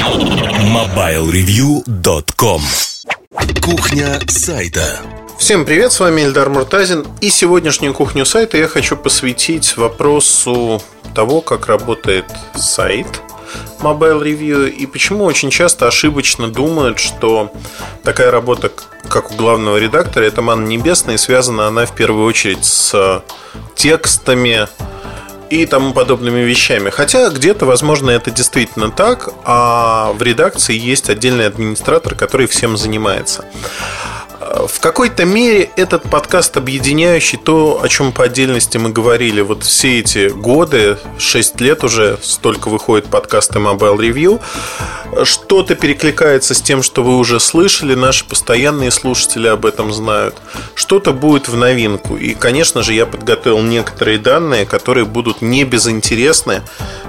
MobileReview.com Кухня сайта. Всем привет, с вами Эльдар Муртазин И сегодняшнюю кухню сайта я хочу посвятить вопросу того, как работает сайт Mobile Review и почему очень часто ошибочно думают, что такая работа, как у главного редактора, это ман небесная, и связана она в первую очередь с текстами, и тому подобными вещами. Хотя где-то, возможно, это действительно так, а в редакции есть отдельный администратор, который всем занимается в какой-то мере этот подкаст объединяющий то, о чем по отдельности мы говорили. Вот все эти годы, 6 лет уже столько выходит подкасты Mobile Review. Что-то перекликается с тем, что вы уже слышали, наши постоянные слушатели об этом знают. Что-то будет в новинку. И, конечно же, я подготовил некоторые данные, которые будут не безинтересны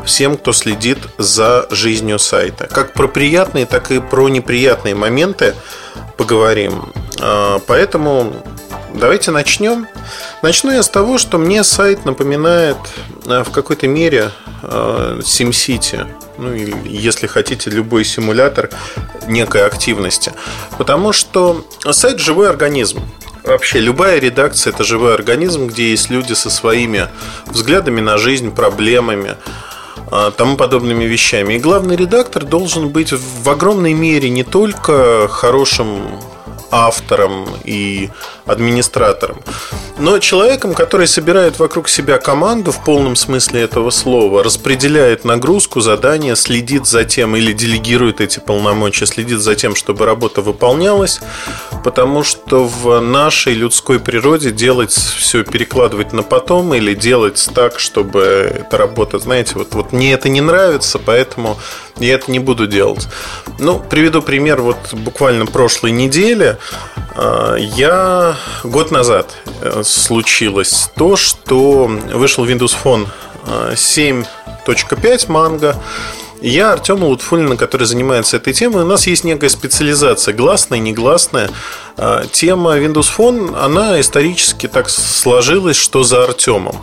всем, кто следит за жизнью сайта. Как про приятные, так и про неприятные моменты поговорим. А, поэтому давайте начнем. Начну я с того, что мне сайт напоминает а, в какой-то мере а, SimCity. Ну, или, если хотите, любой симулятор некой активности. Потому что сайт – живой организм. Вообще, любая редакция – это живой организм, где есть люди со своими взглядами на жизнь, проблемами, тому подобными вещами. И главный редактор должен быть в огромной мере не только хорошим автором и администратором, но человеком, который собирает вокруг себя команду в полном смысле этого слова, распределяет нагрузку, задания, следит за тем или делегирует эти полномочия, следит за тем, чтобы работа выполнялась, потому что в нашей людской природе делать все, перекладывать на потом или делать так, чтобы эта работа, знаете, вот, вот мне это не нравится, поэтому я это не буду делать. Ну, приведу пример вот буквально прошлой недели. А, я год назад э, случилось то, что вышел Windows Phone 7.5 а, манго. Я Артем Лутфулина, который занимается этой темой. У нас есть некая специализация, гласная, негласная. А, тема Windows Phone, она исторически так сложилась, что за Артемом.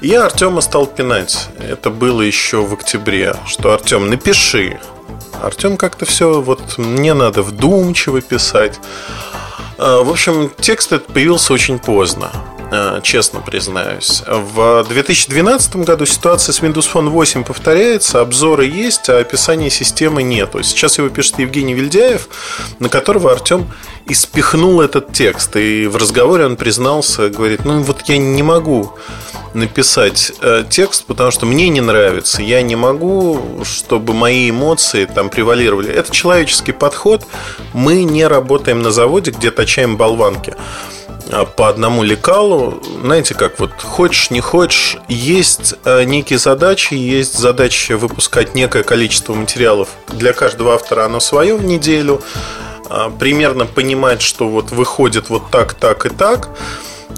Я Артема стал пинать. Это было еще в октябре. Что, Артем, напиши. Артем как-то все, вот мне надо вдумчиво писать. А, в общем, текст этот появился очень поздно честно признаюсь. В 2012 году ситуация с Windows Phone 8 повторяется, обзоры есть, а описания системы нету. Сейчас его пишет Евгений Вильдяев, на которого Артем испихнул этот текст. И в разговоре он признался, говорит, ну вот я не могу написать э, текст, потому что мне не нравится. Я не могу, чтобы мои эмоции там превалировали. Это человеческий подход. Мы не работаем на заводе, где точаем болванки по одному лекалу, знаете, как вот хочешь, не хочешь, есть э, некие задачи, есть задача выпускать некое количество материалов. Для каждого автора оно свое в неделю. А, примерно понимать, что вот выходит вот так, так и так.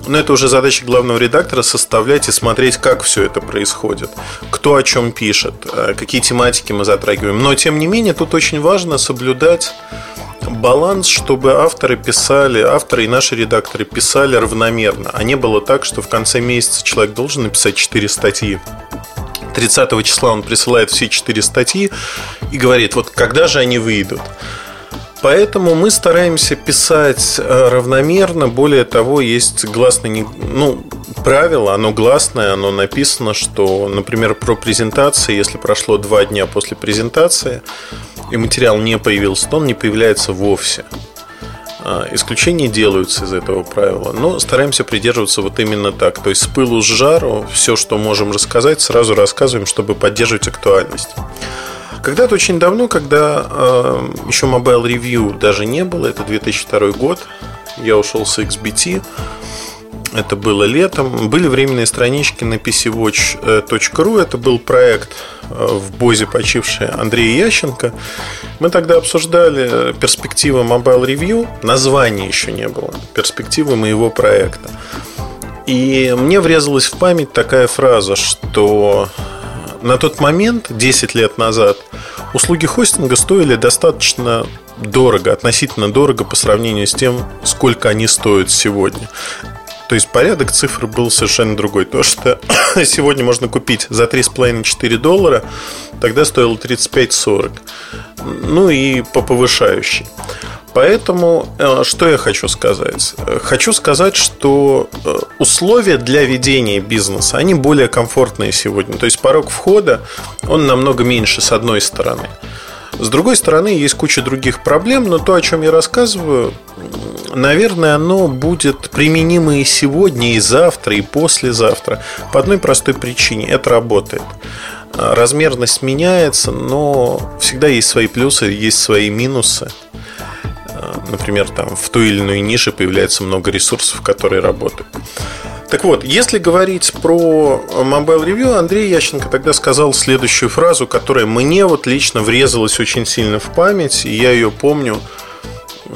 Но это уже задача главного редактора составлять и смотреть, как все это происходит, кто о чем пишет, э, какие тематики мы затрагиваем. Но тем не менее, тут очень важно соблюдать баланс, чтобы авторы писали, авторы и наши редакторы писали равномерно, а не было так, что в конце месяца человек должен написать 4 статьи. 30 числа он присылает все 4 статьи и говорит, вот когда же они выйдут. Поэтому мы стараемся писать э, равномерно. Более того, есть гласное, ну, правило, оно гласное, оно написано, что, например, про презентации, если прошло два дня после презентации, и материал не появился, то он не появляется вовсе. А, исключения делаются из этого правила, но стараемся придерживаться вот именно так. То есть с пылу с жару все, что можем рассказать, сразу рассказываем, чтобы поддерживать актуальность. Когда-то очень давно, когда э, еще Mobile Review даже не было, это 2002 год, я ушел с XBT, это было летом. Были временные странички на pcwatch.ru. Это был проект э, в Бозе почивший Андрея Ященко. Мы тогда обсуждали перспективы Mobile Review. Названия еще не было. Перспективы моего проекта. И мне врезалась в память такая фраза, что на тот момент, 10 лет назад, услуги хостинга стоили достаточно дорого, относительно дорого по сравнению с тем, сколько они стоят сегодня. То есть порядок цифр был совершенно другой. То, что сегодня можно купить за 3,5-4 доллара, тогда стоило 35-40. Ну и по повышающей. Поэтому э, что я хочу сказать? Хочу сказать, что э, условия для ведения бизнеса, они более комфортные сегодня. То есть порог входа, он намного меньше с одной стороны. С другой стороны, есть куча других проблем, но то, о чем я рассказываю, наверное, оно будет применимо и сегодня, и завтра, и послезавтра. По одной простой причине. Это работает. Размерность меняется, но всегда есть свои плюсы, есть свои минусы. Например, там в той или иной нише появляется много ресурсов, которые работают. Так вот, если говорить про Mobile Review, Андрей Ященко тогда сказал следующую фразу, которая мне вот лично врезалась очень сильно в память, и я ее помню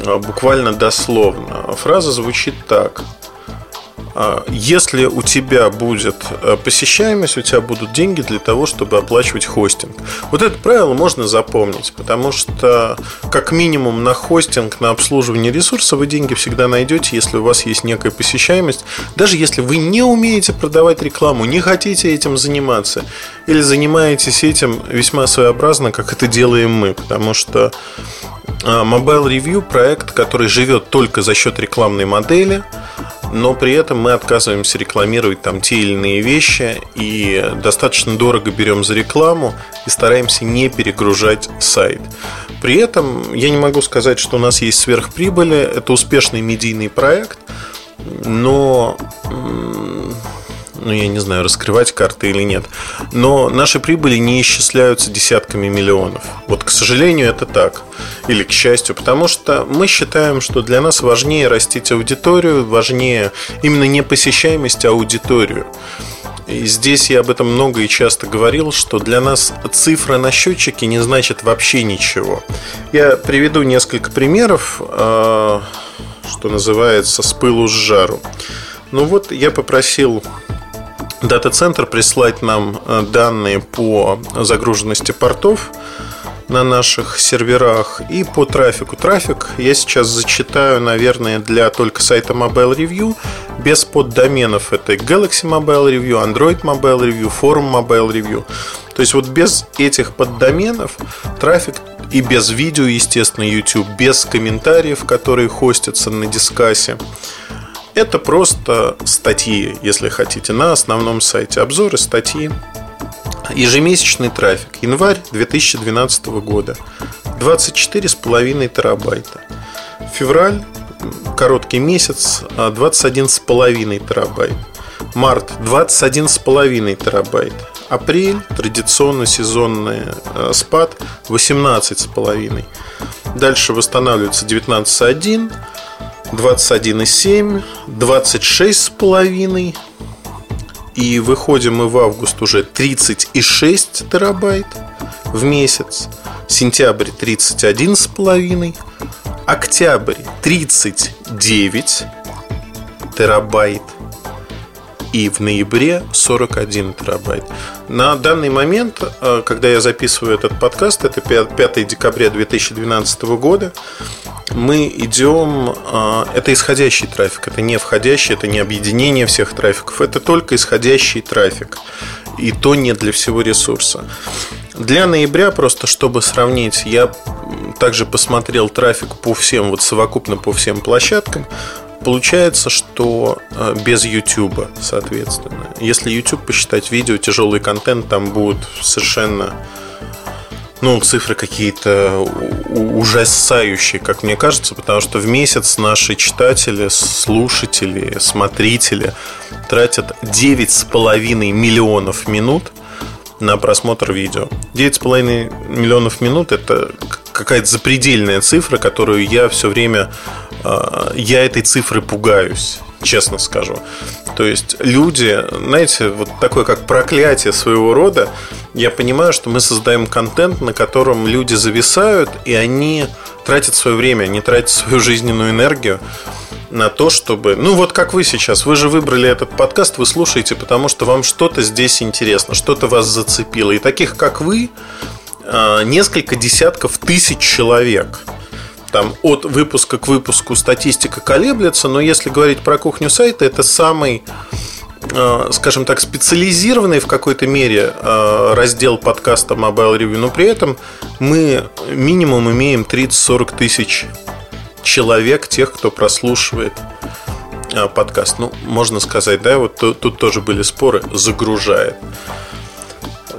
а, буквально дословно. Фраза звучит так – если у тебя будет э, посещаемость, у тебя будут деньги для того, чтобы оплачивать хостинг. Вот это правило можно запомнить, потому что как минимум на хостинг, на обслуживание ресурса вы деньги всегда найдете, если у вас есть некая посещаемость. Даже если вы не умеете продавать рекламу, не хотите этим заниматься или занимаетесь этим весьма своеобразно, как это делаем мы, потому что а, Mobile Review проект, который живет только за счет рекламной модели, но при этом мы отказываемся рекламировать там те или иные вещи и достаточно дорого берем за рекламу и стараемся не перегружать сайт. При этом я не могу сказать, что у нас есть сверхприбыли, это успешный медийный проект, но ну, я не знаю, раскрывать карты или нет. Но наши прибыли не исчисляются десятками миллионов. Вот, к сожалению, это так. Или к счастью, потому что мы считаем, что для нас важнее растить аудиторию, важнее именно не посещаемость, а аудиторию. И здесь я об этом много и часто говорил, что для нас цифра на счетчике не значит вообще ничего. Я приведу несколько примеров, а, что называется, с пылу с жару. Ну вот я попросил дата-центр прислать нам э, данные по загруженности портов на наших серверах и по трафику. Трафик я сейчас зачитаю, наверное, для только сайта Mobile Review без поддоменов. Это Galaxy Mobile Review, Android Mobile Review, Forum Mobile Review. То есть вот без этих поддоменов трафик и без видео, естественно, YouTube, без комментариев, которые хостятся на дискасе, это просто статьи, если хотите, на основном сайте. Обзоры, статьи. Ежемесячный трафик. Январь 2012 года. 24,5 терабайта. Февраль, короткий месяц, 21,5 терабайт. Март 21,5 терабайт. Апрель, традиционно сезонный э, спад, 18,5. Дальше восстанавливается 19,1. 21,7, 26,5 и выходим мы в август уже 36 терабайт в месяц, сентябрь 31,5, октябрь 39 терабайт и в ноябре 41 терабайт. На данный момент, э, когда я записываю этот подкаст, это 5 декабря 2012 года, мы идем... Э, это исходящий трафик, это не входящий, это не объединение всех трафиков, это только исходящий трафик. И то не для всего ресурса. Для ноября, просто чтобы сравнить, я также посмотрел трафик по всем, вот совокупно по всем площадкам. Получается, что э, без YouTube, соответственно. Если YouTube посчитать видео, тяжелый контент, там будут совершенно ну, цифры какие-то ужасающие, как мне кажется, потому что в месяц наши читатели, слушатели, смотрители тратят 9,5 миллионов минут на просмотр видео. 9,5 миллионов минут – это какая-то запредельная цифра, которую я все время а, я этой цифры пугаюсь, честно скажу. То есть люди, знаете, вот такое как проклятие своего рода, я понимаю, что мы создаем контент, на котором люди зависают, и они тратят свое время, они тратят свою жизненную энергию на то, чтобы... Ну, вот как вы сейчас, вы же выбрали этот подкаст, вы слушаете, потому что вам что-то здесь интересно, что-то вас зацепило. И таких, как вы, а, несколько десятков тысяч человек – там от выпуска к выпуску статистика колеблется, но если говорить про кухню сайта, это самый э, скажем так, специализированный в какой-то мере э, раздел подкаста Mobile Review, но при этом мы минимум имеем 30-40 тысяч человек, тех, кто прослушивает э, подкаст. Ну, можно сказать, да, вот тут тоже были споры, загружает.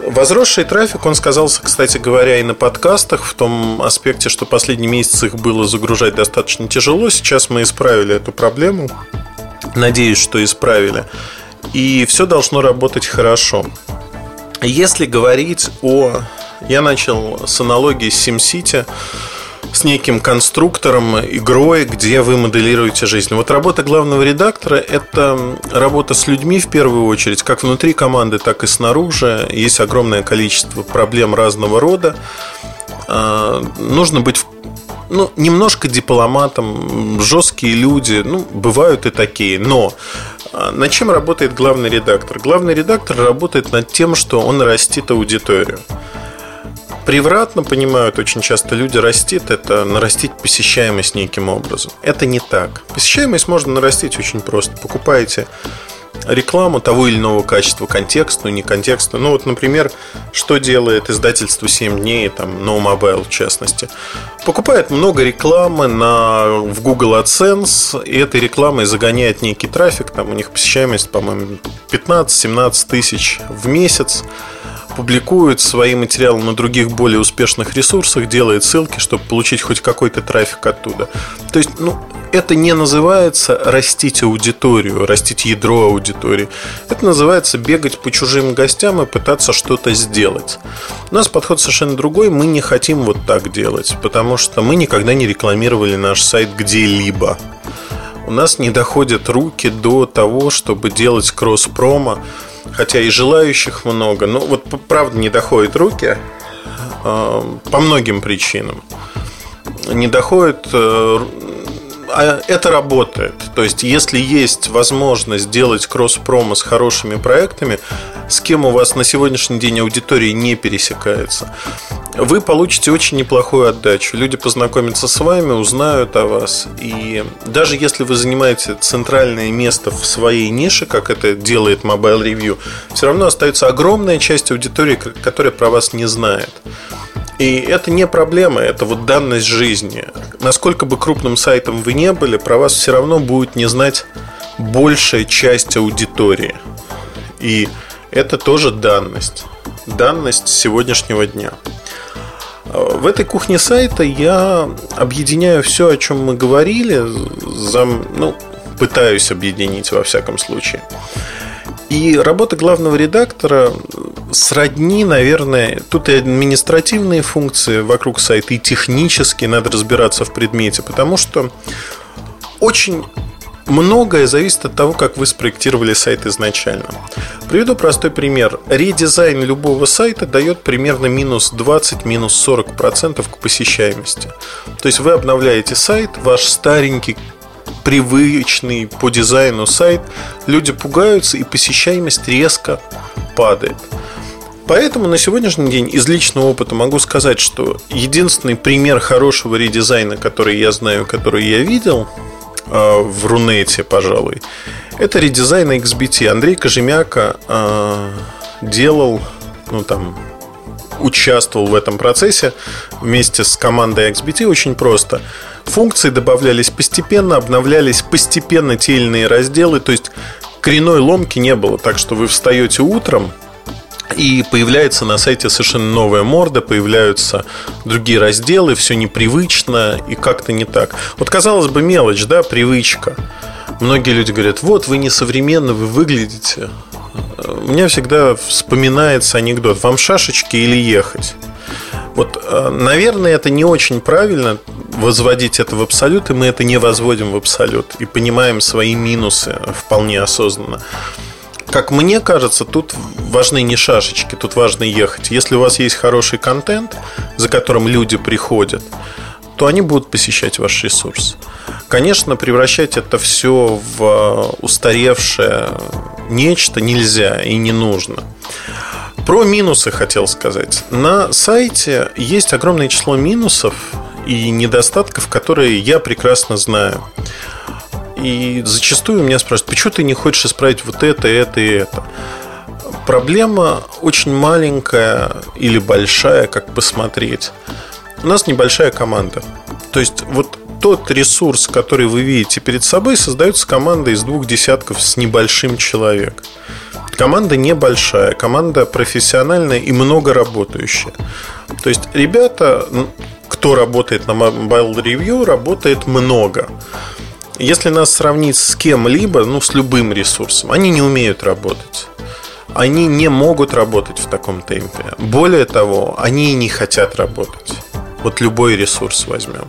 Возросший трафик, он сказался, кстати говоря, и на подкастах, в том аспекте, что последний месяц их было загружать достаточно тяжело. Сейчас мы исправили эту проблему. Надеюсь, что исправили. И все должно работать хорошо. Если говорить о... Я начал с аналогии с SimCity с неким конструктором, игрой, где вы моделируете жизнь. Вот работа главного редактора – это работа с людьми в первую очередь, как внутри команды, так и снаружи. Есть огромное количество проблем разного рода. А, нужно быть ну, немножко дипломатом, жесткие люди, ну, бывают и такие, но а, над чем работает главный редактор? Главный редактор работает над тем, что он растит аудиторию превратно понимают очень часто люди растит это нарастить посещаемость неким образом. Это не так. Посещаемость можно нарастить очень просто. Покупаете рекламу того или иного качества, контекстную, не контекстную. Ну вот, например, что делает издательство 7 дней, там, No Mobile в частности. Покупает много рекламы на, в Google AdSense, и этой рекламой загоняет некий трафик, там у них посещаемость, по-моему, 15-17 тысяч в месяц публикует свои материалы на других более успешных ресурсах, делает ссылки, чтобы получить хоть какой-то трафик оттуда. То есть, ну, это не называется растить аудиторию, растить ядро аудитории. Это называется бегать по чужим гостям и пытаться что-то сделать. У нас подход совершенно другой. Мы не хотим вот так делать, потому что мы никогда не рекламировали наш сайт где-либо. У нас не доходят руки до того, чтобы делать кросс-промо хотя и желающих много, но вот правда не доходят руки э, по многим причинам. Не доходит э, а это работает. То есть, если есть возможность сделать кросс-промо с хорошими проектами, с кем у вас на сегодняшний день аудитория не пересекается, вы получите очень неплохую отдачу. Люди познакомятся с вами, узнают о вас. И даже если вы занимаете центральное место в своей нише, как это делает Mobile Review, все равно остается огромная часть аудитории, которая про вас не знает. И это не проблема, это вот данность жизни. Насколько бы крупным сайтом вы не были, про вас все равно будет не знать большая часть аудитории. И это тоже данность. Данность сегодняшнего дня. В этой кухне сайта я объединяю все, о чем мы говорили, зам, ну, пытаюсь объединить во всяком случае. И работа главного редактора сродни, наверное, тут и административные функции вокруг сайта, и технические, надо разбираться в предмете, потому что очень многое зависит от того, как вы спроектировали сайт изначально. Приведу простой пример. Редизайн любого сайта дает примерно минус 20, минус 40% к посещаемости. То есть вы обновляете сайт, ваш старенький привычный по дизайну сайт, люди пугаются и посещаемость резко падает. Поэтому на сегодняшний день из личного опыта могу сказать, что единственный пример хорошего редизайна, который я знаю, который я видел э, в Рунете, пожалуй, это редизайн XBT. Андрей Кожемяка э, делал, ну там, участвовал в этом процессе вместе с командой XBT очень просто. Функции добавлялись постепенно, обновлялись постепенно те или иные разделы, то есть коренной ломки не было. Так что вы встаете утром, и появляется на сайте совершенно новая морда, появляются другие разделы, все непривычно и как-то не так. Вот казалось бы мелочь, да, привычка. Многие люди говорят, вот вы не современно, вы выглядите. У меня всегда вспоминается анекдот, вам шашечки или ехать? Вот, э, наверное, это не очень правильно возводить это в абсолют, и мы это не возводим в абсолют и понимаем свои минусы вполне осознанно. Как мне кажется, тут важны не шашечки, тут важно ехать. Если у вас есть хороший контент, за которым люди приходят, то они будут посещать ваш ресурс. Конечно, превращать это все в э, устаревшее нечто нельзя и не нужно. Про минусы хотел сказать. На сайте есть огромное число минусов, и недостатков, которые я прекрасно знаю. И зачастую меня спрашивают, почему ты не хочешь исправить вот это, это и это? Проблема очень маленькая или большая, как посмотреть. У нас небольшая команда. То есть вот тот ресурс, который вы видите перед собой, создается команда из двух десятков с небольшим человек. Команда небольшая, команда профессиональная и много работающая. То есть ребята, кто работает на Mobile Review, работает много. Если нас сравнить с кем-либо, ну, с любым ресурсом, они не умеют работать. Они не могут работать в таком темпе. Более того, они не хотят работать. Вот любой ресурс возьмем.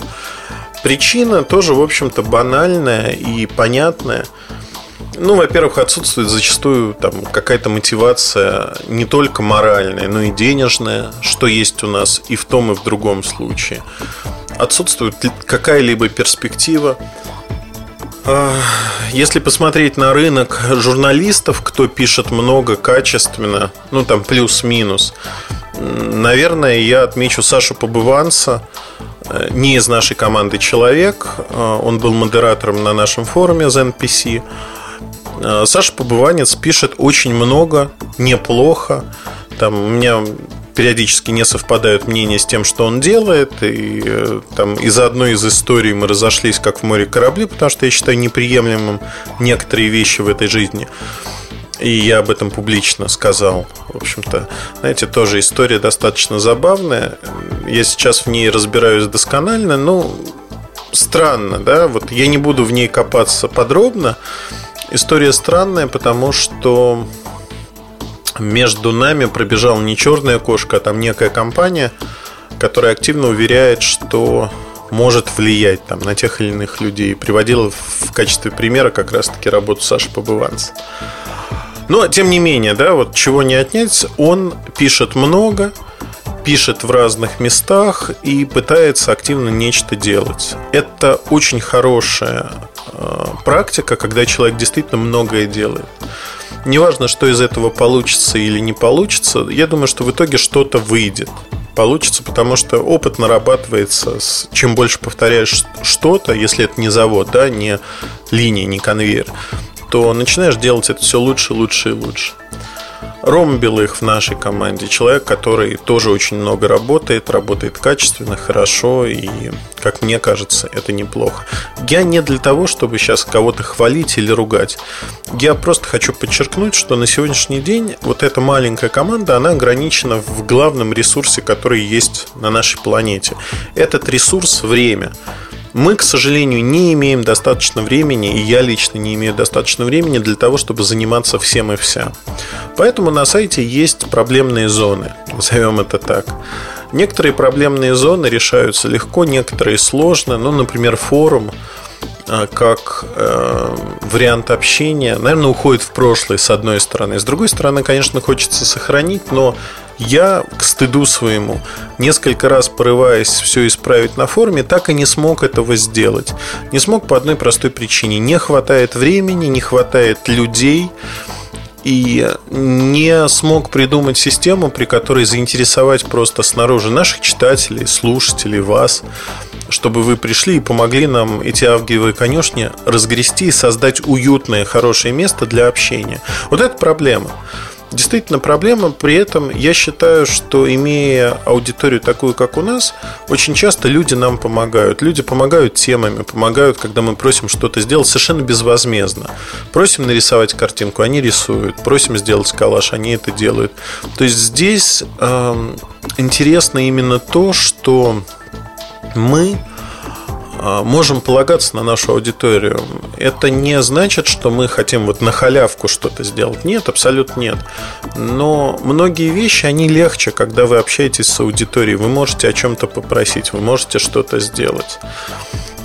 Причина тоже, в общем-то, банальная и понятная. Ну, во-первых, отсутствует зачастую там какая-то мотивация не только моральная, но и денежная, что есть у нас и в том, и в другом случае. Отсутствует какая-либо перспектива. Если посмотреть на рынок журналистов, кто пишет много, качественно, ну там плюс-минус, наверное, я отмечу Сашу Побыванца, э, не из нашей команды человек, э, он был модератором на нашем форуме ZNPC. Э, Саша Побыванец пишет очень много, неплохо. Там у меня периодически не совпадают мнения с тем, что он делает. И э, там из-за одной из историй мы разошлись как в море корабли, потому что я считаю неприемлемым некоторые вещи в этой жизни. И я об этом публично сказал. В общем-то, знаете, тоже история достаточно забавная. Я сейчас в ней разбираюсь досконально. Ну, странно, да? Вот я не буду в ней копаться подробно. История странная, потому что между нами пробежала не черная кошка, а там некая компания, которая активно уверяет, что может влиять там, на тех или иных людей. Приводила в качестве примера как раз-таки работу Саши Побыванца. Но, тем не менее, да, вот чего не отнять, он пишет много, пишет в разных местах и пытается активно нечто делать. Это очень хорошая э, практика, когда человек действительно многое делает. Неважно, что из этого получится или не получится, я думаю, что в итоге что-то выйдет. Получится, потому что опыт нарабатывается. Чем больше повторяешь что-то, если это не завод, да, не линия, не конвейер, то начинаешь делать это все лучше, лучше и лучше. Рома Белых в нашей команде человек, который тоже очень много работает, работает качественно, хорошо и, как мне кажется, это неплохо. Я не для того, чтобы сейчас кого-то хвалить или ругать. Я просто хочу подчеркнуть, что на сегодняшний день вот эта маленькая команда, она ограничена в главном ресурсе, который есть на нашей планете. Этот ресурс – время. Мы, к сожалению, не имеем достаточно времени, и я лично не имею достаточно времени для того, чтобы заниматься всем и вся. Поэтому на сайте есть проблемные зоны, назовем это так. Некоторые проблемные зоны решаются легко, некоторые сложно. Ну, например, форум как э, вариант общения, наверное, уходит в прошлое с одной стороны. С другой стороны, конечно, хочется сохранить, но я, к стыду своему, несколько раз порываясь все исправить на форуме, так и не смог этого сделать. Не смог по одной простой причине. Не хватает времени, не хватает людей, и не смог придумать систему, при которой заинтересовать просто снаружи наших читателей, слушателей, вас, чтобы вы пришли и помогли нам эти авгиевые конюшни разгрести и создать уютное, хорошее место для общения. Вот это проблема действительно проблема. При этом я считаю, что имея аудиторию такую, как у нас, очень часто люди нам помогают. Люди помогают темами, помогают, когда мы просим что-то сделать совершенно безвозмездно. Просим нарисовать картинку, они рисуют. Просим сделать коллаж, они это делают. То есть здесь э, интересно именно то, что мы можем полагаться на нашу аудиторию. Это не значит, что мы хотим вот на халявку что-то сделать. Нет, абсолютно нет. Но многие вещи, они легче, когда вы общаетесь с аудиторией. Вы можете о чем-то попросить, вы можете что-то сделать.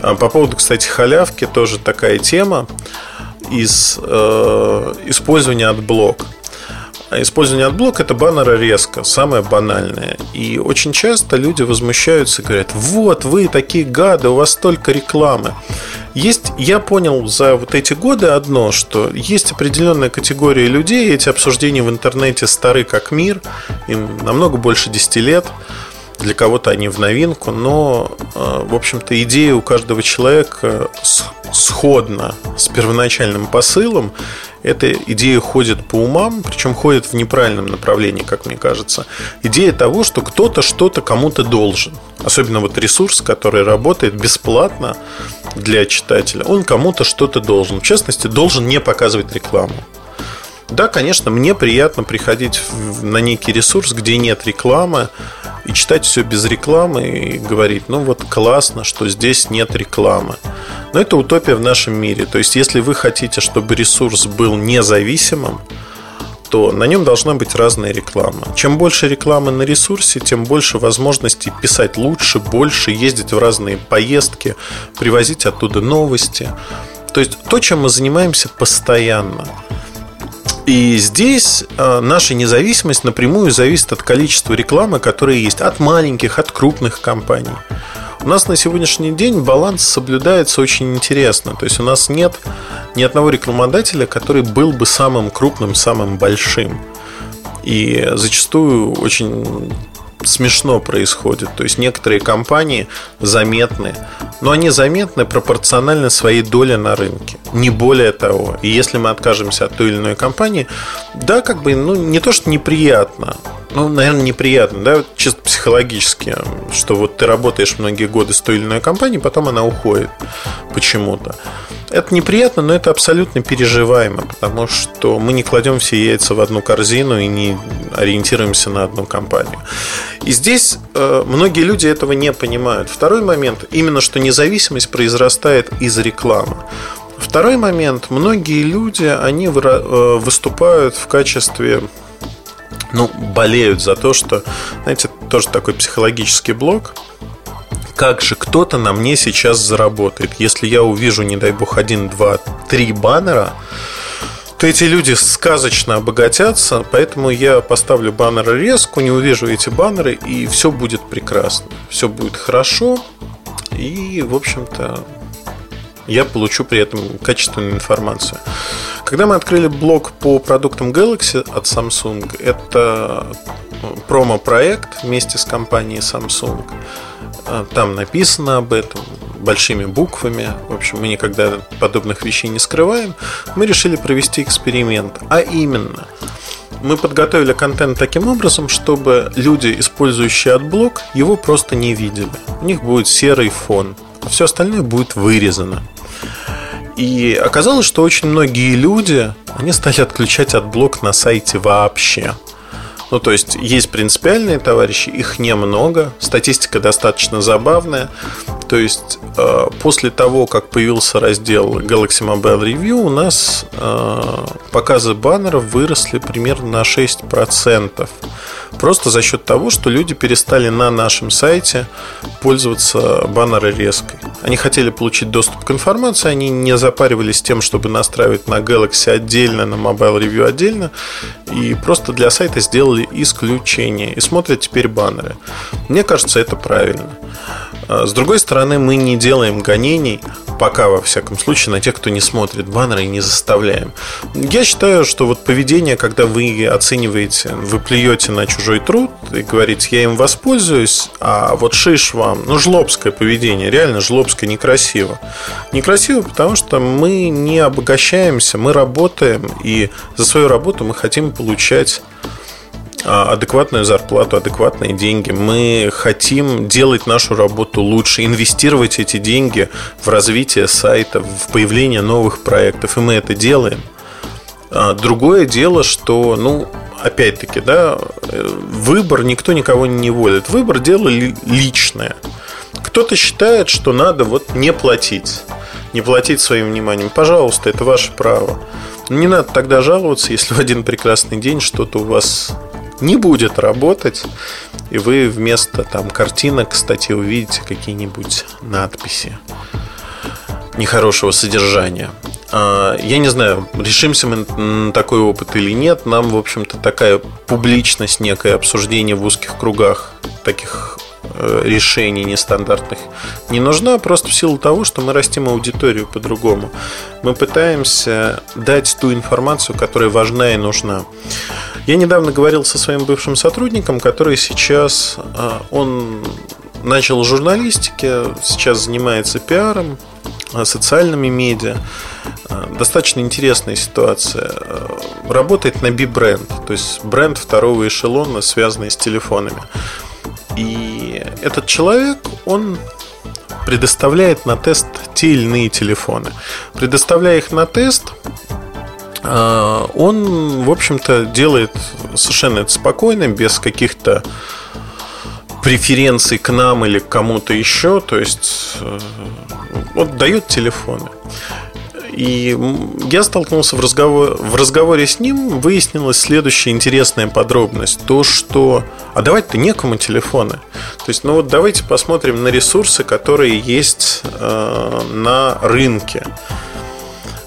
А по поводу, кстати, халявки, тоже такая тема из э, использования AdBlock. А использование AdBlock а это баннерорезка, самое банальное. И очень часто люди возмущаются и говорят, вот вы такие гады, у вас столько рекламы. Есть, я понял за вот эти годы одно, что есть определенная категория людей, эти обсуждения в интернете стары как мир, им намного больше 10 лет. Для кого-то они в новинку, но, в общем-то, идея у каждого человека сходна с первоначальным посылом, эта идея ходит по умам, причем ходит в неправильном направлении, как мне кажется. Идея того, что кто-то что-то кому-то должен. Особенно вот ресурс, который работает бесплатно для читателя, он кому-то что-то должен. В частности, должен не показывать рекламу. Да, конечно, мне приятно приходить на некий ресурс, где нет рекламы, и читать все без рекламы и говорить, ну вот классно, что здесь нет рекламы. Но это утопия в нашем мире. То есть, если вы хотите, чтобы ресурс был независимым, то на нем должна быть разная реклама. Чем больше рекламы на ресурсе, тем больше возможностей писать лучше, больше, ездить в разные поездки, привозить оттуда новости. То есть то, чем мы занимаемся постоянно. И здесь э, наша независимость напрямую зависит от количества рекламы, которая есть от маленьких, от крупных компаний. У нас на сегодняшний день баланс соблюдается очень интересно. То есть у нас нет ни одного рекламодателя, который был бы самым крупным, самым большим. И зачастую очень смешно происходит. То есть некоторые компании заметны, но они заметны пропорционально своей доле на рынке. Не более того. И если мы откажемся от той или иной компании, да, как бы, ну, не то, что неприятно, ну, наверное, неприятно, да, чисто психологически, что вот ты работаешь многие годы с той или иной компанией, потом она уходит почему-то. Это неприятно, но это абсолютно переживаемо, потому что мы не кладем все яйца в одну корзину и не ориентируемся на одну компанию. И здесь э, многие люди этого не понимают. Второй момент, именно что независимость произрастает из рекламы. Второй момент, многие люди, они э, выступают в качестве ну, болеют за то, что, знаете, тоже такой психологический блок, как же кто-то на мне сейчас заработает. Если я увижу, не дай бог, один, два, три баннера, то эти люди сказочно обогатятся, поэтому я поставлю баннеры резко, не увижу эти баннеры, и все будет прекрасно. Все будет хорошо, и, в общем-то, я получу при этом качественную информацию. Когда мы открыли блог по продуктам Galaxy от Samsung, это промо-проект вместе с компанией Samsung. Там написано об этом большими буквами. В общем, мы никогда подобных вещей не скрываем. Мы решили провести эксперимент. А именно, мы подготовили контент таким образом, чтобы люди, использующие AdBlock, его просто не видели. У них будет серый фон. А все остальное будет вырезано. И оказалось, что очень многие люди, они стали отключать AdBlock на сайте вообще. Ну, то есть, есть принципиальные товарищи, их немного, статистика достаточно забавная. То есть, э, после того, как появился раздел Galaxy Mobile Review, у нас э, показы баннеров выросли примерно на 6%. Просто за счет того, что люди перестали на нашем сайте пользоваться баннеры резкой. Они хотели получить доступ к информации, они не запаривались тем, чтобы настраивать на Galaxy отдельно, на Mobile Review отдельно, и просто для сайта сделали исключение и смотрят теперь баннеры. Мне кажется, это правильно. А, с другой стороны, мы не делаем гонений, пока во всяком случае, на тех, кто не смотрит баннеры и не заставляем. Я считаю, что вот поведение, когда вы оцениваете, вы плюете на чужой труд и говорите, я им воспользуюсь, а вот шиш вам, ну, жлобское поведение, реально жлобское, некрасиво. Некрасиво, потому что мы не обогащаемся, мы работаем, и за свою работу мы хотим получать адекватную зарплату, адекватные деньги. Мы хотим делать нашу работу лучше, инвестировать эти деньги в развитие сайта, в появление новых проектов, и мы это делаем. А, другое дело, что, ну, опять-таки, да, выбор никто никого не волит. Выбор дело личное. Кто-то считает, что надо вот не платить, не платить своим вниманием. Пожалуйста, это ваше право. Не надо тогда жаловаться, если в один прекрасный день что-то у вас не будет работать, и вы вместо там картинок, кстати, увидите какие-нибудь надписи нехорошего содержания. А, я не знаю, решимся мы на такой опыт или нет. Нам, в общем-то, такая публичность, некое обсуждение в узких кругах таких э, решений нестандартных не нужна, просто в силу того, что мы растим аудиторию по-другому. Мы пытаемся дать ту информацию, которая важна и нужна. Я недавно говорил со своим бывшим сотрудником, который сейчас, а, он начал журналистики, сейчас занимается пиаром, а, социальными медиа. А, достаточно интересная ситуация. Работает на B-бренд, то есть бренд второго эшелона, связанный с телефонами. И этот человек, он предоставляет на тест те или иные телефоны. Предоставляя их на тест, он, в общем-то, делает совершенно это спокойно, без каких-то преференций к нам или к кому-то еще. То есть, э, вот дает телефоны. И я столкнулся в, разговор, в разговоре с ним, выяснилась следующая интересная подробность. То, что... А давать-то некому телефоны. То есть, ну вот давайте посмотрим на ресурсы, которые есть э, на рынке.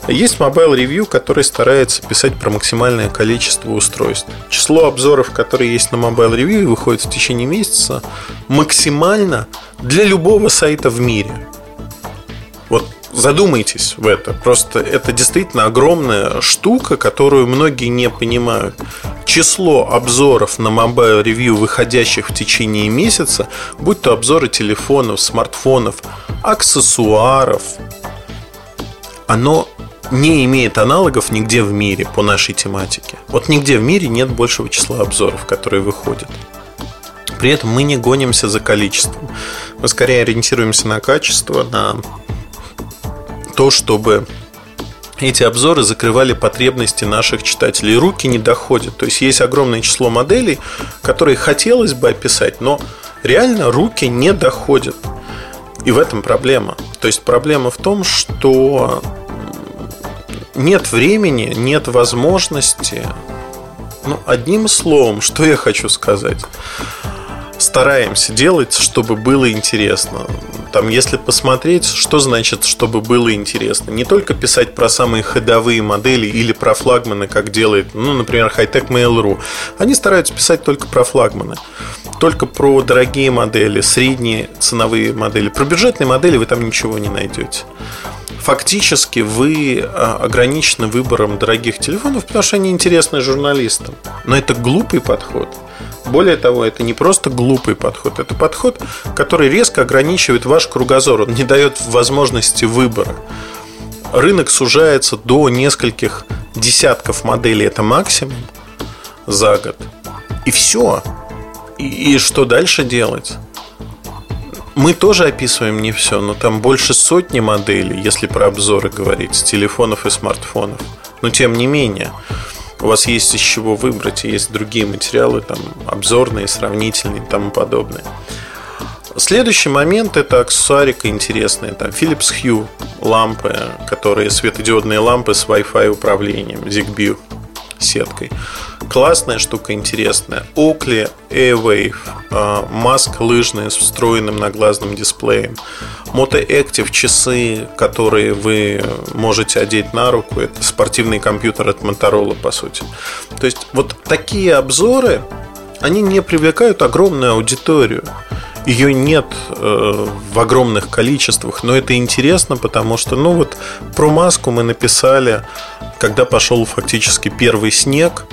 Есть Mobile Review, который старается писать про максимальное количество устройств. Число обзоров, которые есть на Mobile Review и выходят в течение месяца, максимально для любого сайта в мире. Вот задумайтесь в это. Просто это действительно огромная штука, которую многие не понимают. Число обзоров на Mobile Review, выходящих в течение месяца, будь то обзоры телефонов, смартфонов, аксессуаров, оно не имеет аналогов нигде в мире по нашей тематике. Вот нигде в мире нет большего числа обзоров, которые выходят. При этом мы не гонимся за количеством. Мы скорее ориентируемся на качество, на то, чтобы эти обзоры закрывали потребности наших читателей. Руки не доходят. То есть есть огромное число моделей, которые хотелось бы описать, но реально руки не доходят. И в этом проблема. То есть проблема в том, что нет времени, нет возможности. Ну, одним словом, что я хочу сказать. Стараемся делать, чтобы было интересно. Там, если посмотреть, что значит, чтобы было интересно. Не только писать про самые ходовые модели или про флагманы, как делает, ну, например, Hightech Mail.ru. Они стараются писать только про флагманы. Только про дорогие модели, средние ценовые модели. Про бюджетные модели вы там ничего не найдете фактически вы а, ограничены выбором дорогих телефонов, потому что они интересны журналистам. Но это глупый подход. Более того, это не просто глупый подход, это подход, который резко ограничивает ваш кругозор, он не дает возможности выбора. Рынок сужается до нескольких десятков моделей, это максимум за год. И все. И, и что дальше делать? Мы тоже описываем не все, но там больше сотни моделей, если про обзоры говорить, с телефонов и смартфонов. Но тем не менее, у вас есть из чего выбрать, и есть другие материалы, там, обзорные, сравнительные и тому подобное. Следующий момент это аксессуарика интересная. Там Philips Hue лампы, которые светодиодные лампы с Wi-Fi управлением, Zigbee сеткой. Классная штука, интересная. Oakley Airwave. А, маск лыжная с встроенным наглазным дисплеем. Moto Active часы, которые вы можете одеть на руку. Это спортивный компьютер от Motorola, по сути. То есть, вот такие обзоры, они не привлекают огромную аудиторию. Ее нет э, в огромных количествах, но это интересно, потому что, ну вот, про маску мы написали, когда пошел фактически первый снег,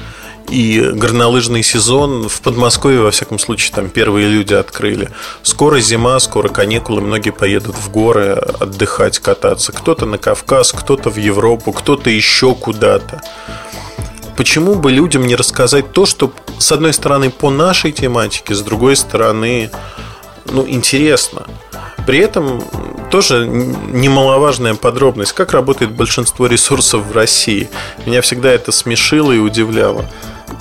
и горнолыжный сезон в Подмосковье, во всяком случае, там первые люди открыли. Скоро зима, скоро каникулы, многие поедут в горы отдыхать, кататься. Кто-то на Кавказ, кто-то в Европу, кто-то еще куда-то. Почему бы людям не рассказать то, что, с одной стороны, по нашей тематике, с другой стороны, ну, интересно. При этом тоже немаловажная подробность, как работает большинство ресурсов в России. Меня всегда это смешило и удивляло.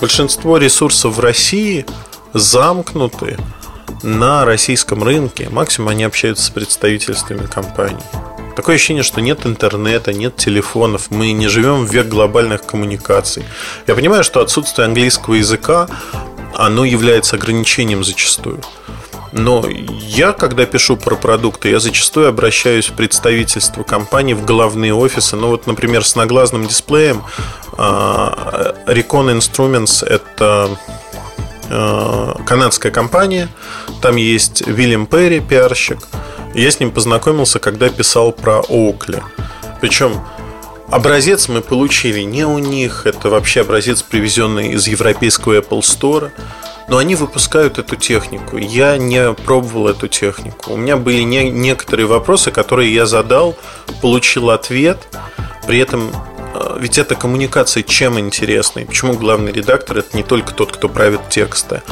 Большинство ресурсов в России замкнуты на российском рынке. Максимум они общаются с представительствами компаний. Такое ощущение, что нет интернета, нет телефонов, мы не живем в век глобальных коммуникаций. Я понимаю, что отсутствие английского языка, оно является ограничением зачастую. Но я, когда пишу про продукты, я зачастую обращаюсь в представительство компании, в головные офисы. Ну вот, например, с наглазным дисплеем а, Recon Instruments – это а, канадская компания. Там есть Вильям Перри, пиарщик. Я с ним познакомился, когда писал про Оукли. Причем Образец мы получили не у них, это вообще образец, привезенный из европейского Apple Store. Но они выпускают эту технику. Я не пробовал эту технику. У меня были не, некоторые вопросы, которые я задал, получил ответ. При этом э, ведь эта коммуникация чем интересна? И почему главный редактор это не только тот, кто правит тексты?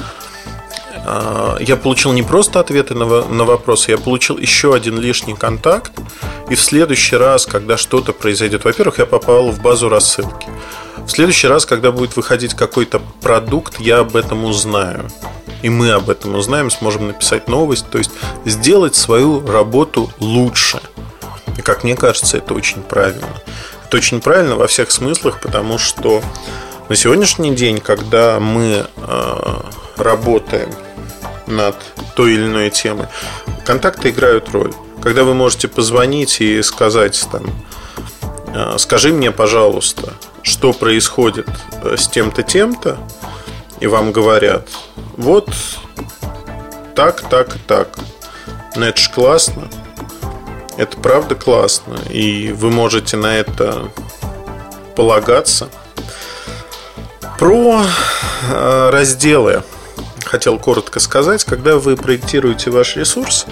А, я получил не просто ответы на, на вопросы, я получил еще один лишний контакт. И в следующий раз, когда что-то произойдет, во-первых, я попал в базу рассылки. В следующий раз, когда будет выходить какой-то продукт, я об этом узнаю. И мы об этом узнаем, сможем написать новость, то есть сделать свою работу лучше. И как мне кажется, это очень правильно. Это очень правильно во всех смыслах, потому что на сегодняшний день, когда мы э, работаем над той или иной темой, контакты играют роль. Когда вы можете позвонить и сказать там, «А, скажи мне, пожалуйста, что происходит э, с тем-то, тем-то, и вам говорят, вот так, так так. Но это же классно. Это правда классно. И вы можете на это полагаться. Про э, разделы хотел коротко сказать. Когда вы проектируете ваш ресурс,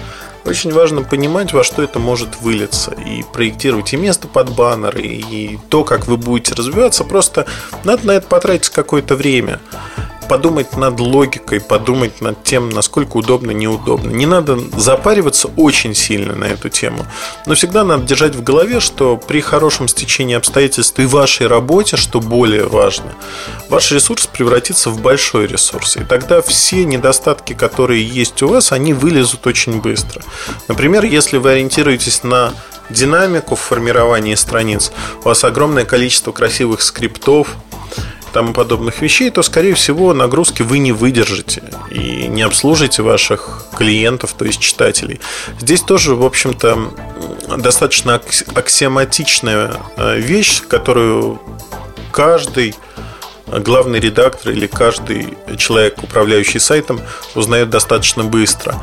очень важно понимать, во что это может вылиться. И проектировать и место под баннер, и то, как вы будете развиваться. Просто надо на это потратить какое-то время подумать над логикой, подумать над тем, насколько удобно, неудобно. Не надо запариваться очень сильно на эту тему, но всегда надо держать в голове, что при хорошем стечении обстоятельств и вашей работе, что более важно, ваш ресурс превратится в большой ресурс. И тогда все недостатки, которые есть у вас, они вылезут очень быстро. Например, если вы ориентируетесь на динамику в формировании страниц, у вас огромное количество красивых скриптов, тому подобных вещей, то, скорее всего, нагрузки вы не выдержите и не обслужите ваших клиентов, то есть читателей. Здесь тоже, в общем-то, достаточно аксиоматичная э, вещь, которую каждый главный редактор или каждый человек, управляющий сайтом, узнает достаточно быстро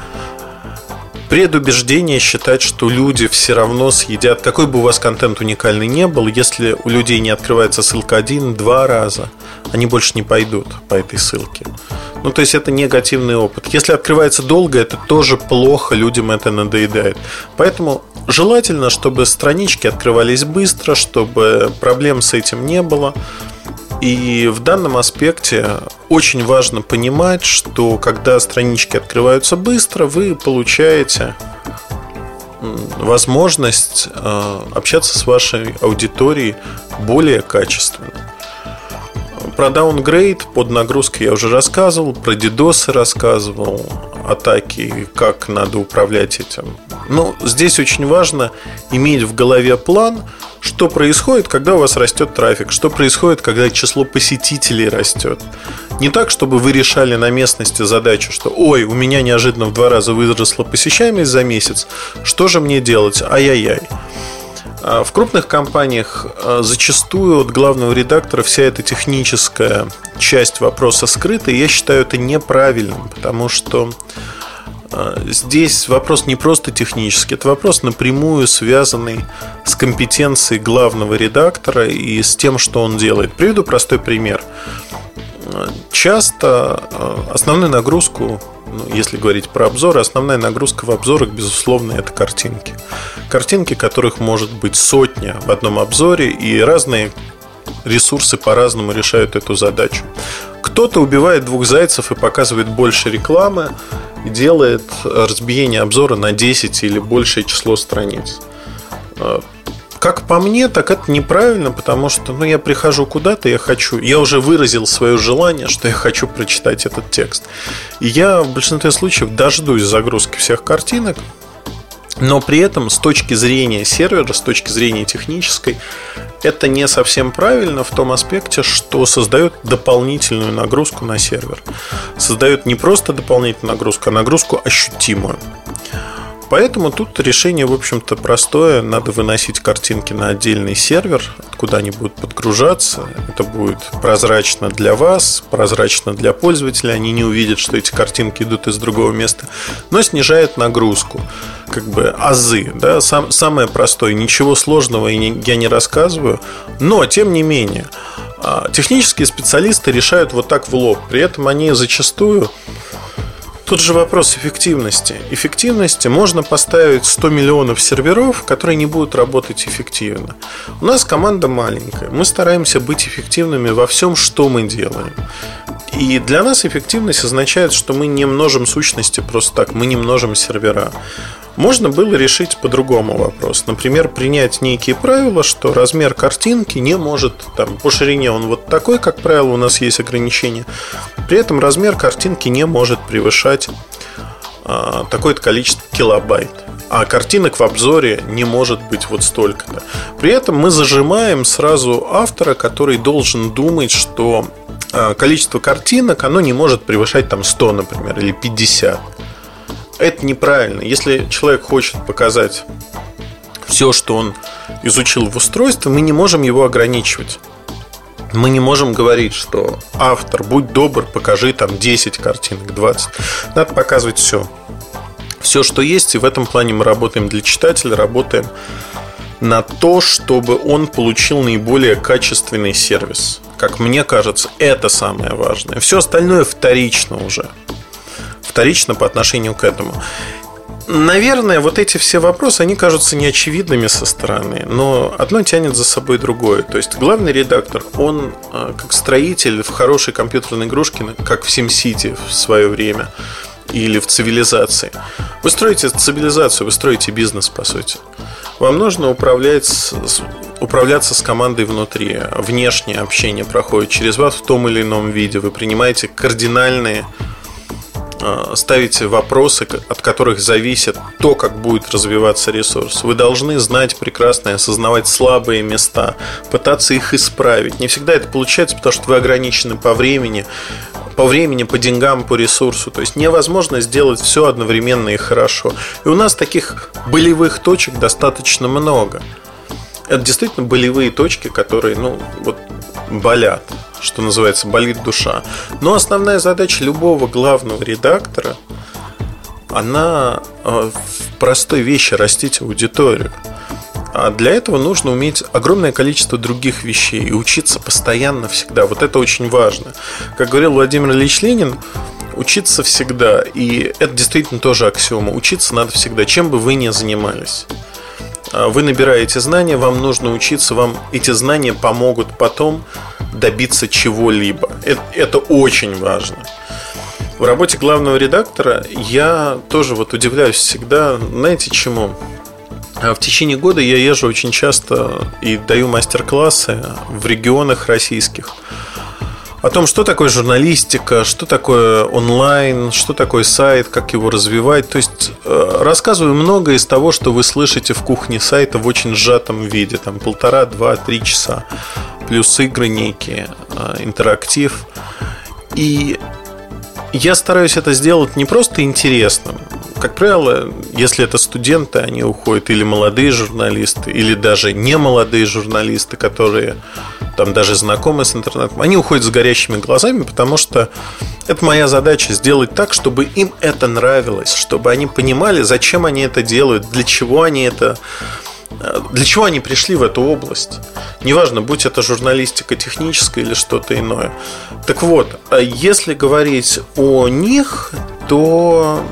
предубеждение считать, что люди все равно съедят, какой бы у вас контент уникальный не был, если у людей не открывается ссылка один-два раза, они больше не пойдут по этой ссылке. Ну, то есть это негативный опыт. Если открывается долго, это тоже плохо, людям это надоедает. Поэтому желательно, чтобы странички открывались быстро, чтобы проблем с этим не было. И в данном аспекте очень важно понимать, что когда странички открываются быстро, вы получаете возможность э, общаться с вашей аудиторией более качественно. Про downgrade под нагрузкой я уже рассказывал, про DDoS рассказывал, атаки, как надо управлять этим. Но здесь очень важно иметь в голове план, что происходит, когда у вас растет трафик, что происходит, когда число посетителей растет. Не так, чтобы вы решали на местности задачу, что ой, у меня неожиданно в два раза выросла посещаемость за месяц, что же мне делать? Ай-яй-яй. А в крупных компаниях а, зачастую от главного редактора вся эта техническая часть вопроса скрыта, и я считаю это неправильным, потому что а, здесь вопрос не просто технический, это вопрос напрямую связанный с компетенцией главного редактора и с тем, что он делает. Приведу простой пример. Часто основную нагрузку если говорить про обзоры, основная нагрузка в обзорах, безусловно, это картинки. Картинки, которых может быть сотня в одном обзоре, и разные ресурсы по-разному решают эту задачу. Кто-то убивает двух зайцев и показывает больше рекламы, и делает разбиение обзора на 10 или большее число страниц как по мне, так это неправильно, потому что ну, я прихожу куда-то, я хочу, я уже выразил свое желание, что я хочу прочитать этот текст. И я в большинстве случаев дождусь загрузки всех картинок, но при этом с точки зрения сервера, с точки зрения технической, это не совсем правильно в том аспекте, что создает дополнительную нагрузку на сервер. Создает не просто дополнительную нагрузку, а нагрузку ощутимую. Поэтому тут решение, в общем-то, простое. Надо выносить картинки на отдельный сервер, откуда они будут подгружаться. Это будет прозрачно для вас, прозрачно для пользователя. Они не увидят, что эти картинки идут из другого места, но снижает нагрузку. Как бы азы, да, Сам, самое простое. Ничего сложного я не рассказываю, но, тем не менее, а, технические специалисты решают вот так в лоб. При этом они зачастую Тут же вопрос эффективности. Эффективности можно поставить 100 миллионов серверов, которые не будут работать эффективно. У нас команда маленькая. Мы стараемся быть эффективными во всем, что мы делаем. И для нас эффективность означает, что мы не множим сущности просто так, мы не множим сервера. Можно было решить по-другому вопрос. Например, принять некие правила, что размер картинки не может, там, по ширине он вот такой, как правило, у нас есть ограничения. При этом размер картинки не может превышать а, такое-то количество килобайт. А картинок в обзоре не может быть вот столько-то. При этом мы зажимаем сразу автора, который должен думать, что а, количество картинок, оно не может превышать там 100, например, или 50 это неправильно. Если человек хочет показать все, что он изучил в устройстве, мы не можем его ограничивать. Мы не можем говорить, что автор, будь добр, покажи там 10 картинок, 20. Надо показывать все. Все, что есть, и в этом плане мы работаем для читателя, работаем на то, чтобы он получил наиболее качественный сервис. Как мне кажется, это самое важное. Все остальное вторично уже вторично по отношению к этому. Наверное, вот эти все вопросы, они кажутся неочевидными со стороны, но одно тянет за собой другое. То есть главный редактор, он а, как строитель в хорошей компьютерной игрушке, как в SimCity в свое время, или в цивилизации. Вы строите цивилизацию, вы строите бизнес, по сути. Вам нужно управлять, управляться с командой внутри. Внешнее общение проходит через вас в том или ином виде. Вы принимаете кардинальные ставите вопросы, от которых зависит то, как будет развиваться ресурс. Вы должны знать прекрасно и осознавать слабые места, пытаться их исправить. Не всегда это получается, потому что вы ограничены по времени, по времени, по деньгам, по ресурсу. То есть невозможно сделать все одновременно и хорошо. И у нас таких болевых точек достаточно много. Это действительно болевые точки, которые, ну, вот болят что называется, болит душа. Но основная задача любого главного редактора, она э, в простой вещи растить аудиторию. А для этого нужно уметь огромное количество других вещей и учиться постоянно всегда. Вот это очень важно. Как говорил Владимир Ильич Ленин, учиться всегда. И это действительно тоже аксиома. Учиться надо всегда, чем бы вы ни занимались. А вы набираете знания, вам нужно учиться, вам эти знания помогут потом добиться чего-либо. Это, очень важно. В работе главного редактора я тоже вот удивляюсь всегда, знаете чему? А в течение года я езжу очень часто и даю мастер-классы в регионах российских о том, что такое журналистика, что такое онлайн, что такое сайт, как его развивать. То есть э, рассказываю много из того, что вы слышите в кухне сайта в очень сжатом виде, там полтора, два, три часа, плюс игры некие, э, интерактив. И я стараюсь это сделать не просто интересным. Как правило, если это студенты, они уходят или молодые журналисты, или даже не молодые журналисты, которые там даже знакомы с интернетом, они уходят с горящими глазами, потому что это моя задача сделать так, чтобы им это нравилось, чтобы они понимали, зачем они это делают, для чего они это для чего они пришли в эту область? Неважно, будь это журналистика техническая или что-то иное. Так вот, а если говорить о них, то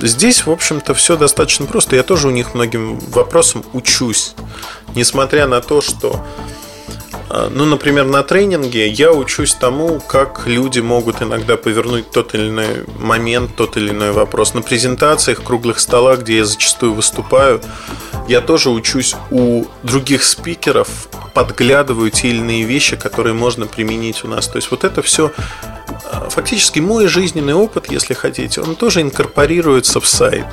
здесь, в общем-то, все достаточно просто. Я тоже у них многим вопросам учусь. Несмотря на то, что а, ну, например, на тренинге я учусь тому, как люди могут иногда повернуть тот или иной момент, тот или иной вопрос. На презентациях, круглых столах, где я зачастую выступаю, я тоже учусь у других спикеров, подглядываю те или иные вещи, которые можно применить у нас. То есть вот это все фактически мой жизненный опыт, если хотите, он тоже инкорпорируется в сайт.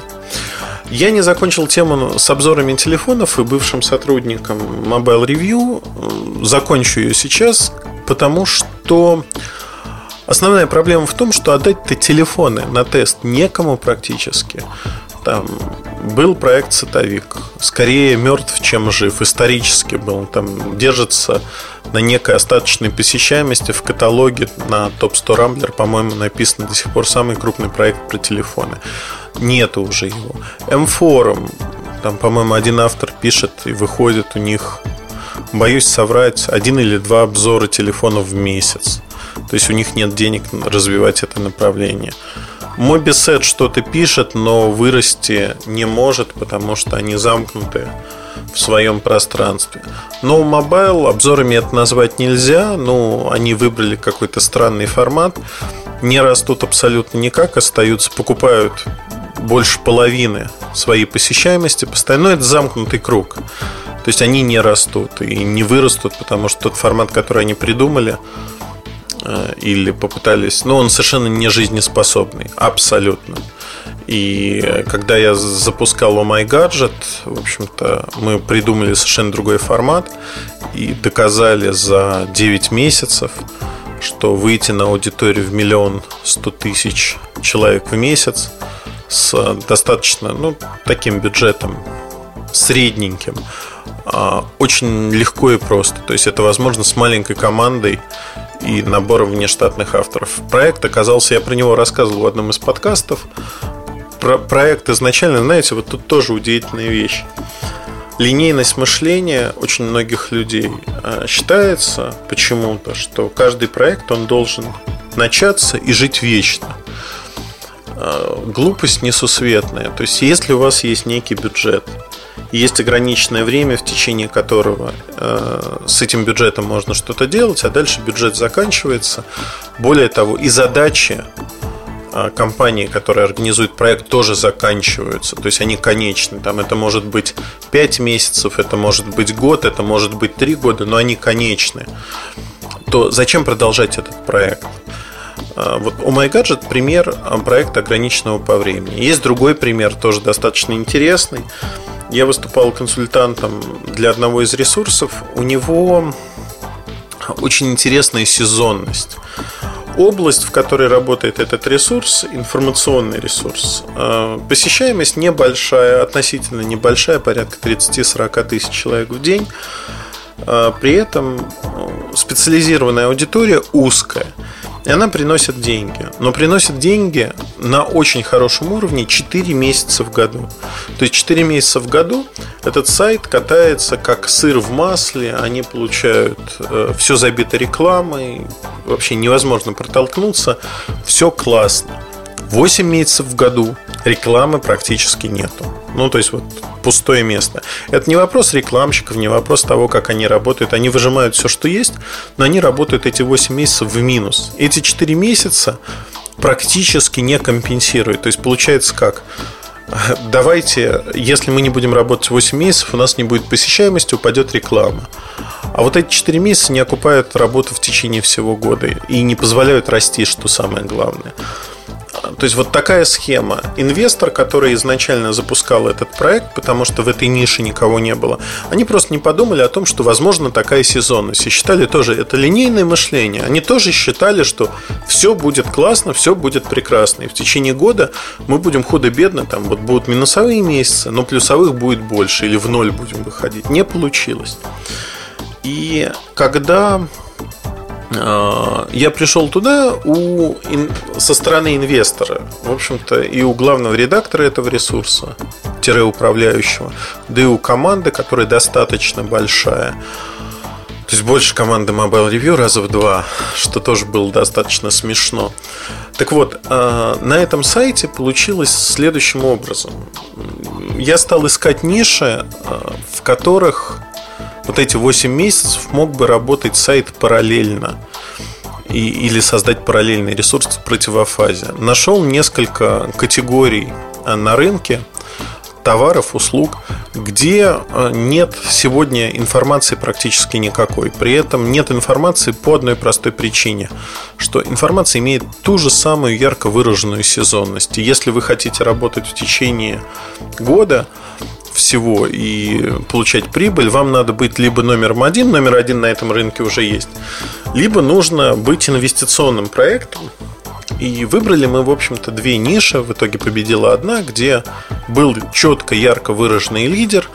Я не закончил тему с обзорами телефонов и бывшим сотрудником Mobile Review. Закончу ее сейчас, потому что основная проблема в том, что отдать-то телефоны на тест некому практически. Там был проект «Сотовик». Скорее мертв, чем жив. Исторически был. Там держится на некой остаточной посещаемости в каталоге на Top 100 Rambler, по-моему, написано до сих пор самый крупный проект про телефоны. Нету уже его. М-форум. Там, по-моему, один автор пишет и выходит у них, боюсь соврать, один или два обзора телефонов в месяц. То есть у них нет денег развивать это направление. Мобисет что-то пишет, но вырасти не может, потому что они замкнуты в своем пространстве. Но mobile обзорами это назвать нельзя. Ну, они выбрали какой-то странный формат. Не растут абсолютно никак, остаются, покупают больше половины своей посещаемости постоянно. Но это замкнутый круг. То есть они не растут и не вырастут, потому что тот формат, который они придумали, или попытались, но он совершенно не жизнеспособный, абсолютно. И когда я запускал Oh My Gadget, в общем-то, мы придумали совершенно другой формат и доказали за 9 месяцев, что выйти на аудиторию в миллион сто тысяч человек в месяц с достаточно, ну, таким бюджетом средненьким, очень легко и просто. То есть это возможно с маленькой командой и набором внештатных авторов. Проект оказался, я про него рассказывал в одном из подкастов. Про проект изначально, знаете, вот тут тоже удивительная вещь. Линейность мышления очень многих людей а, считается почему-то, что каждый проект он должен начаться и жить вечно. А, глупость несусветная. То есть, если у вас есть некий бюджет, есть ограниченное время, в течение которого э, с этим бюджетом можно что-то делать, а дальше бюджет заканчивается. Более того, и задачи э, компании, которые организуют проект, тоже заканчиваются. То есть они конечны. Там это может быть 5 месяцев, это может быть год, это может быть 3 года, но они конечны. То зачем продолжать этот проект? Э, вот у MyGadget пример э, проекта ограниченного по времени. Есть другой пример, тоже достаточно интересный. Я выступал консультантом для одного из ресурсов. У него очень интересная сезонность. Область, в которой работает этот ресурс, информационный ресурс, э, посещаемость небольшая, относительно небольшая, порядка 30-40 тысяч человек в день. При этом специализированная аудитория узкая. И она приносит деньги. Но приносит деньги на очень хорошем уровне 4 месяца в году. То есть 4 месяца в году этот сайт катается как сыр в масле. Они получают э, все забито рекламой. Вообще невозможно протолкнуться. Все классно. 8 месяцев в году рекламы практически нету. Ну, то есть вот пустое место. Это не вопрос рекламщиков, не вопрос того, как они работают. Они выжимают все, что есть, но они работают эти 8 месяцев в минус. Эти 4 месяца практически не компенсируют. То есть получается как? Давайте, если мы не будем работать 8 месяцев, у нас не будет посещаемости, упадет реклама. А вот эти 4 месяца не окупают работу в течение всего года и не позволяют расти, что самое главное. То есть вот такая схема. Инвестор, который изначально запускал этот проект, потому что в этой нише никого не было, они просто не подумали о том, что возможно такая сезонность. И считали тоже, это линейное мышление. Они тоже считали, что все будет классно, все будет прекрасно. И в течение года мы будем худо-бедно, там вот будут минусовые месяцы, но плюсовых будет больше, или в ноль будем выходить. Не получилось. И когда я пришел туда у, со стороны инвестора, в общем-то, и у главного редактора этого ресурса, тире управляющего, да и у команды, которая достаточно большая. То есть больше команды Mobile Review раза в два, что тоже было достаточно смешно. Так вот, а, на этом сайте получилось следующим образом. Я стал искать ниши, а, в которых вот эти 8 месяцев мог бы работать сайт параллельно и, или создать параллельный ресурс в противофазе. Нашел несколько категорий э, на рынке товаров, услуг, где э, нет сегодня информации практически никакой. При этом нет информации по одной простой причине, что информация имеет ту же самую ярко выраженную сезонность. И если вы хотите работать в течение года, всего и получать прибыль, вам надо быть либо номером один, номер один на этом рынке уже есть, либо нужно быть инвестиционным проектом И выбрали мы, в общем-то, две ниши. В итоге победила одна, где был четко, ярко выраженный лидер,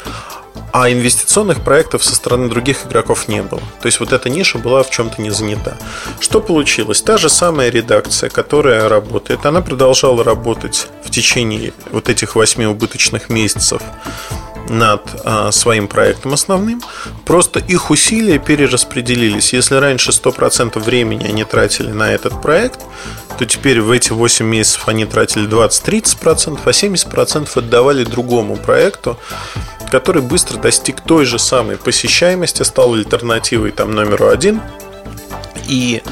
а инвестиционных проектов со стороны других игроков не было. То есть вот эта ниша была в чем-то не занята. Что получилось? Та же самая редакция, которая работает, она продолжала работать в течение вот этих восьми убыточных месяцев над а, своим проектом основным, просто их усилия перераспределились. Если раньше 100% времени они тратили на этот проект, то теперь в эти 8 месяцев они тратили 20-30%, а 70% отдавали другому проекту, который быстро достиг той же самой посещаемости, стал альтернативой там номеру один. И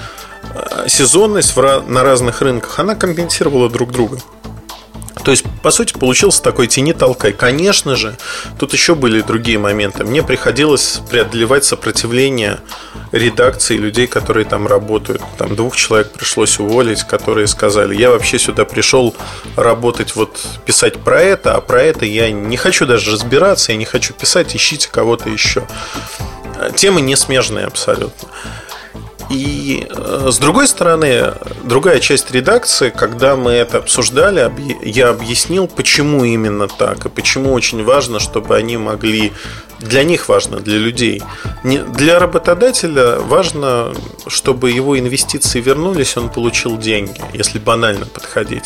а, сезонность на разных рынках, она компенсировала друг друга. То есть, по сути, получился такой тени толкай. Конечно же, тут еще были другие моменты. Мне приходилось преодолевать сопротивление редакции людей, которые там работают. Там двух человек пришлось уволить, которые сказали, я вообще сюда пришел работать, вот писать про это, а про это я не хочу даже разбираться, я не хочу писать, ищите кого-то еще. Темы не смежные абсолютно. И э, с другой стороны, другая часть редакции, когда мы это обсуждали, я объяснил, почему именно так, и почему очень важно, чтобы они могли для них важно, для людей. Не, для работодателя важно, чтобы его инвестиции вернулись, он получил деньги, если банально подходить.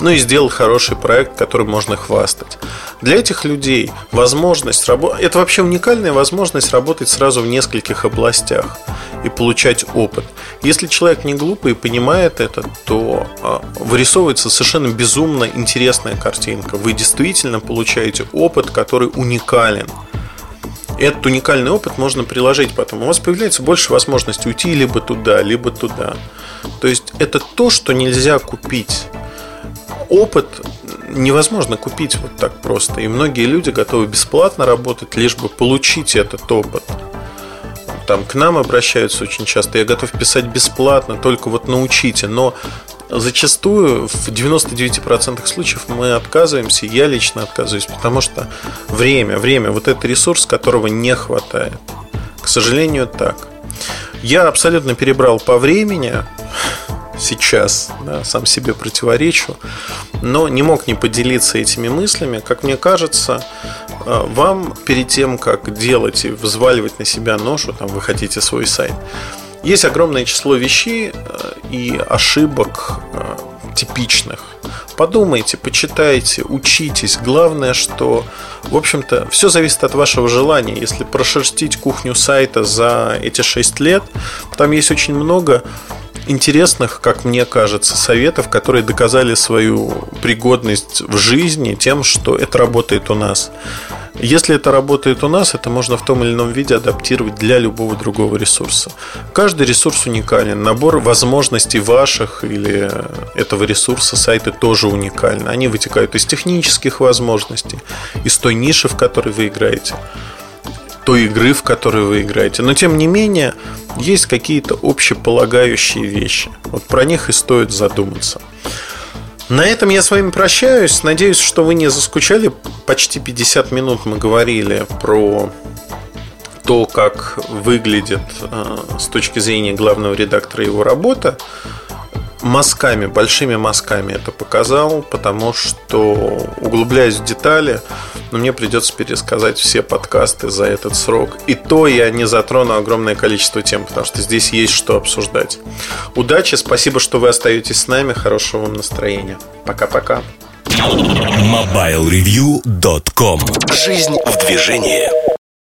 Ну и сделал хороший проект, который можно хвастать. Для этих людей возможность работать... Это вообще уникальная возможность работать сразу в нескольких областях и получать опыт. Если человек не глупый и понимает это, то а, вырисовывается совершенно безумно интересная картинка. Вы действительно получаете опыт, который уникален этот уникальный опыт можно приложить потом. У вас появляется больше возможностей уйти либо туда, либо туда. То есть это то, что нельзя купить. Опыт невозможно купить вот так просто. И многие люди готовы бесплатно работать, лишь бы получить этот опыт. Там к нам обращаются очень часто. Я готов писать бесплатно, только вот научите. Но зачастую в 99% случаев мы отказываемся, я лично отказываюсь, потому что время, время, вот этот ресурс, которого не хватает. К сожалению, так. Я абсолютно перебрал по времени сейчас, да, сам себе противоречу, но не мог не поделиться этими мыслями. Как мне кажется, э, вам перед тем, как делать и взваливать на себя ношу, там вы хотите свой сайт, есть огромное число вещей э, и ошибок э, типичных. Подумайте, почитайте, учитесь. Главное, что, в общем-то, все зависит от вашего желания. Если прошерстить кухню сайта за эти 6 лет, там есть очень много интересных, как мне кажется, советов, которые доказали свою пригодность в жизни тем, что это работает у нас. Если это работает у нас, это можно в том или ином виде адаптировать для любого другого ресурса. Каждый ресурс уникален. Набор возможностей ваших или этого ресурса сайты тоже уникальны. Они вытекают из технических возможностей, из той ниши, в которой вы играете той игры, в которой вы играете. Но тем не менее, есть какие-то общеполагающие вещи. Вот про них и стоит задуматься. На этом я с вами прощаюсь. Надеюсь, что вы не заскучали. Почти 50 минут мы говорили про то, как выглядит э, с точки зрения главного редактора его работа мазками, большими мазками это показал, потому что, углубляясь в детали, ну, мне придется пересказать все подкасты за этот срок. И то я не затрону огромное количество тем, потому что здесь есть что обсуждать. Удачи, спасибо, что вы остаетесь с нами, хорошего вам настроения. Пока-пока. MobileReview.com Жизнь в движении